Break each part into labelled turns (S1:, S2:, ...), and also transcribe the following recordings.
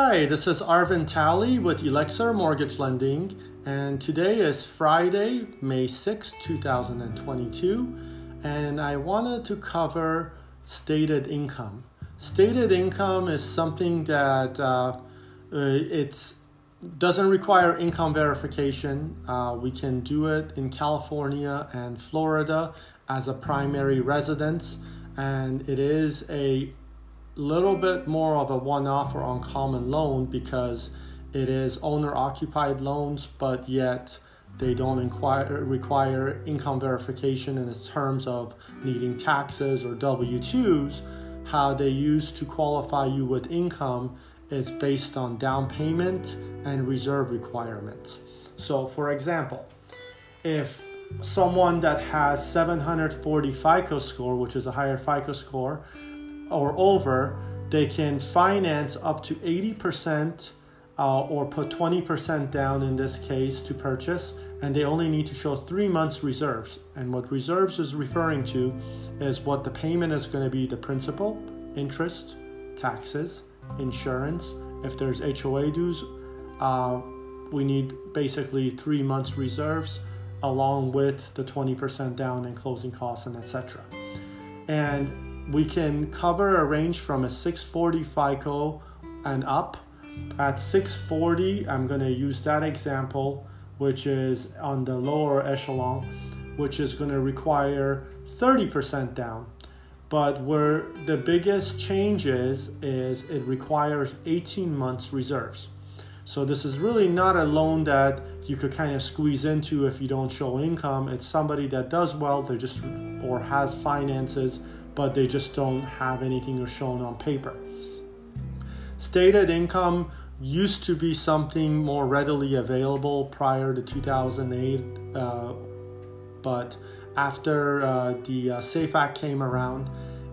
S1: Hi, this is Arvin Talley with Elixir Mortgage Lending, and today is Friday, May 6, 2022, and I wanted to cover stated income. Stated income is something that uh, it doesn't require income verification. Uh, we can do it in California and Florida as a primary residence, and it is a little bit more of a one-off or uncommon loan because it is owner-occupied loans, but yet they don't inquire, require income verification in terms of needing taxes or W-2s. How they use to qualify you with income is based on down payment and reserve requirements. So, for example, if someone that has 740 FICO score, which is a higher FICO score, or over, they can finance up to 80% uh, or put 20% down in this case to purchase, and they only need to show three months reserves. And what reserves is referring to is what the payment is going to be the principal, interest, taxes, insurance. If there's HOA dues, uh, we need basically three months reserves along with the 20% down and closing costs and etc. And we can cover a range from a 640 FICO and up. At 640, I'm going to use that example, which is on the lower echelon, which is going to require 30% down. But where the biggest change is, is it requires 18 months reserves. So this is really not a loan that you could kind of squeeze into if you don't show income. It's somebody that does well, they just or has finances but they just don't have anything shown on paper. Stated income used to be something more readily available prior to 2008, uh, but after uh, the uh, SAFE Act came around,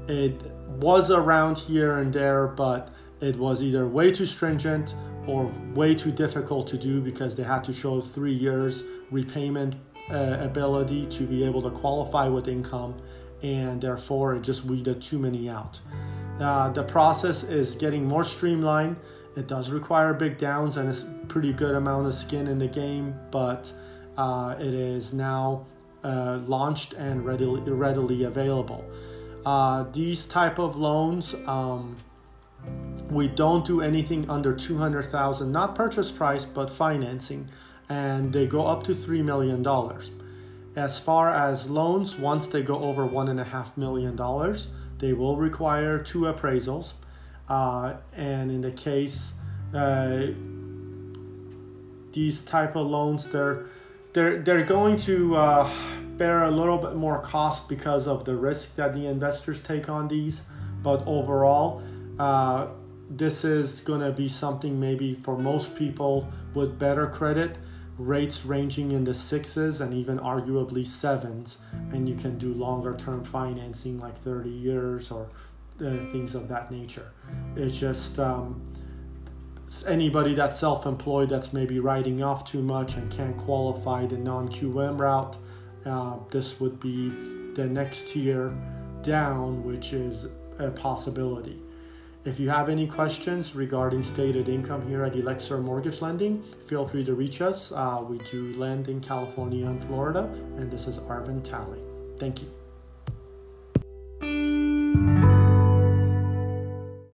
S1: it was around here and there, but it was either way too stringent or way too difficult to do because they had to show three years repayment uh, ability to be able to qualify with income and therefore it just weeded too many out. Uh, the process is getting more streamlined. It does require big downs and a pretty good amount of skin in the game, but uh, it is now uh, launched and readily, readily available. Uh, these type of loans, um, we don't do anything under 200,000, not purchase price, but financing, and they go up to $3 million. As far as loans, once they go over $1.5 million, they will require two appraisals. Uh, and in the case, uh, these type of loans, they're, they're, they're going to uh, bear a little bit more cost because of the risk that the investors take on these. But overall, uh, this is going to be something maybe for most people with better credit rates ranging in the sixes and even arguably sevens, and you can do longer term financing like 30 years or uh, things of that nature. It's just um, anybody that's self employed that's maybe writing off too much and can't qualify the non QM route, uh, this would be the next tier down, which is a possibility. If you have any questions regarding stated income here at Elixir Mortgage Lending, feel free to reach us. Uh, we do lend in California and Florida, and this is Arvin Talley. Thank you.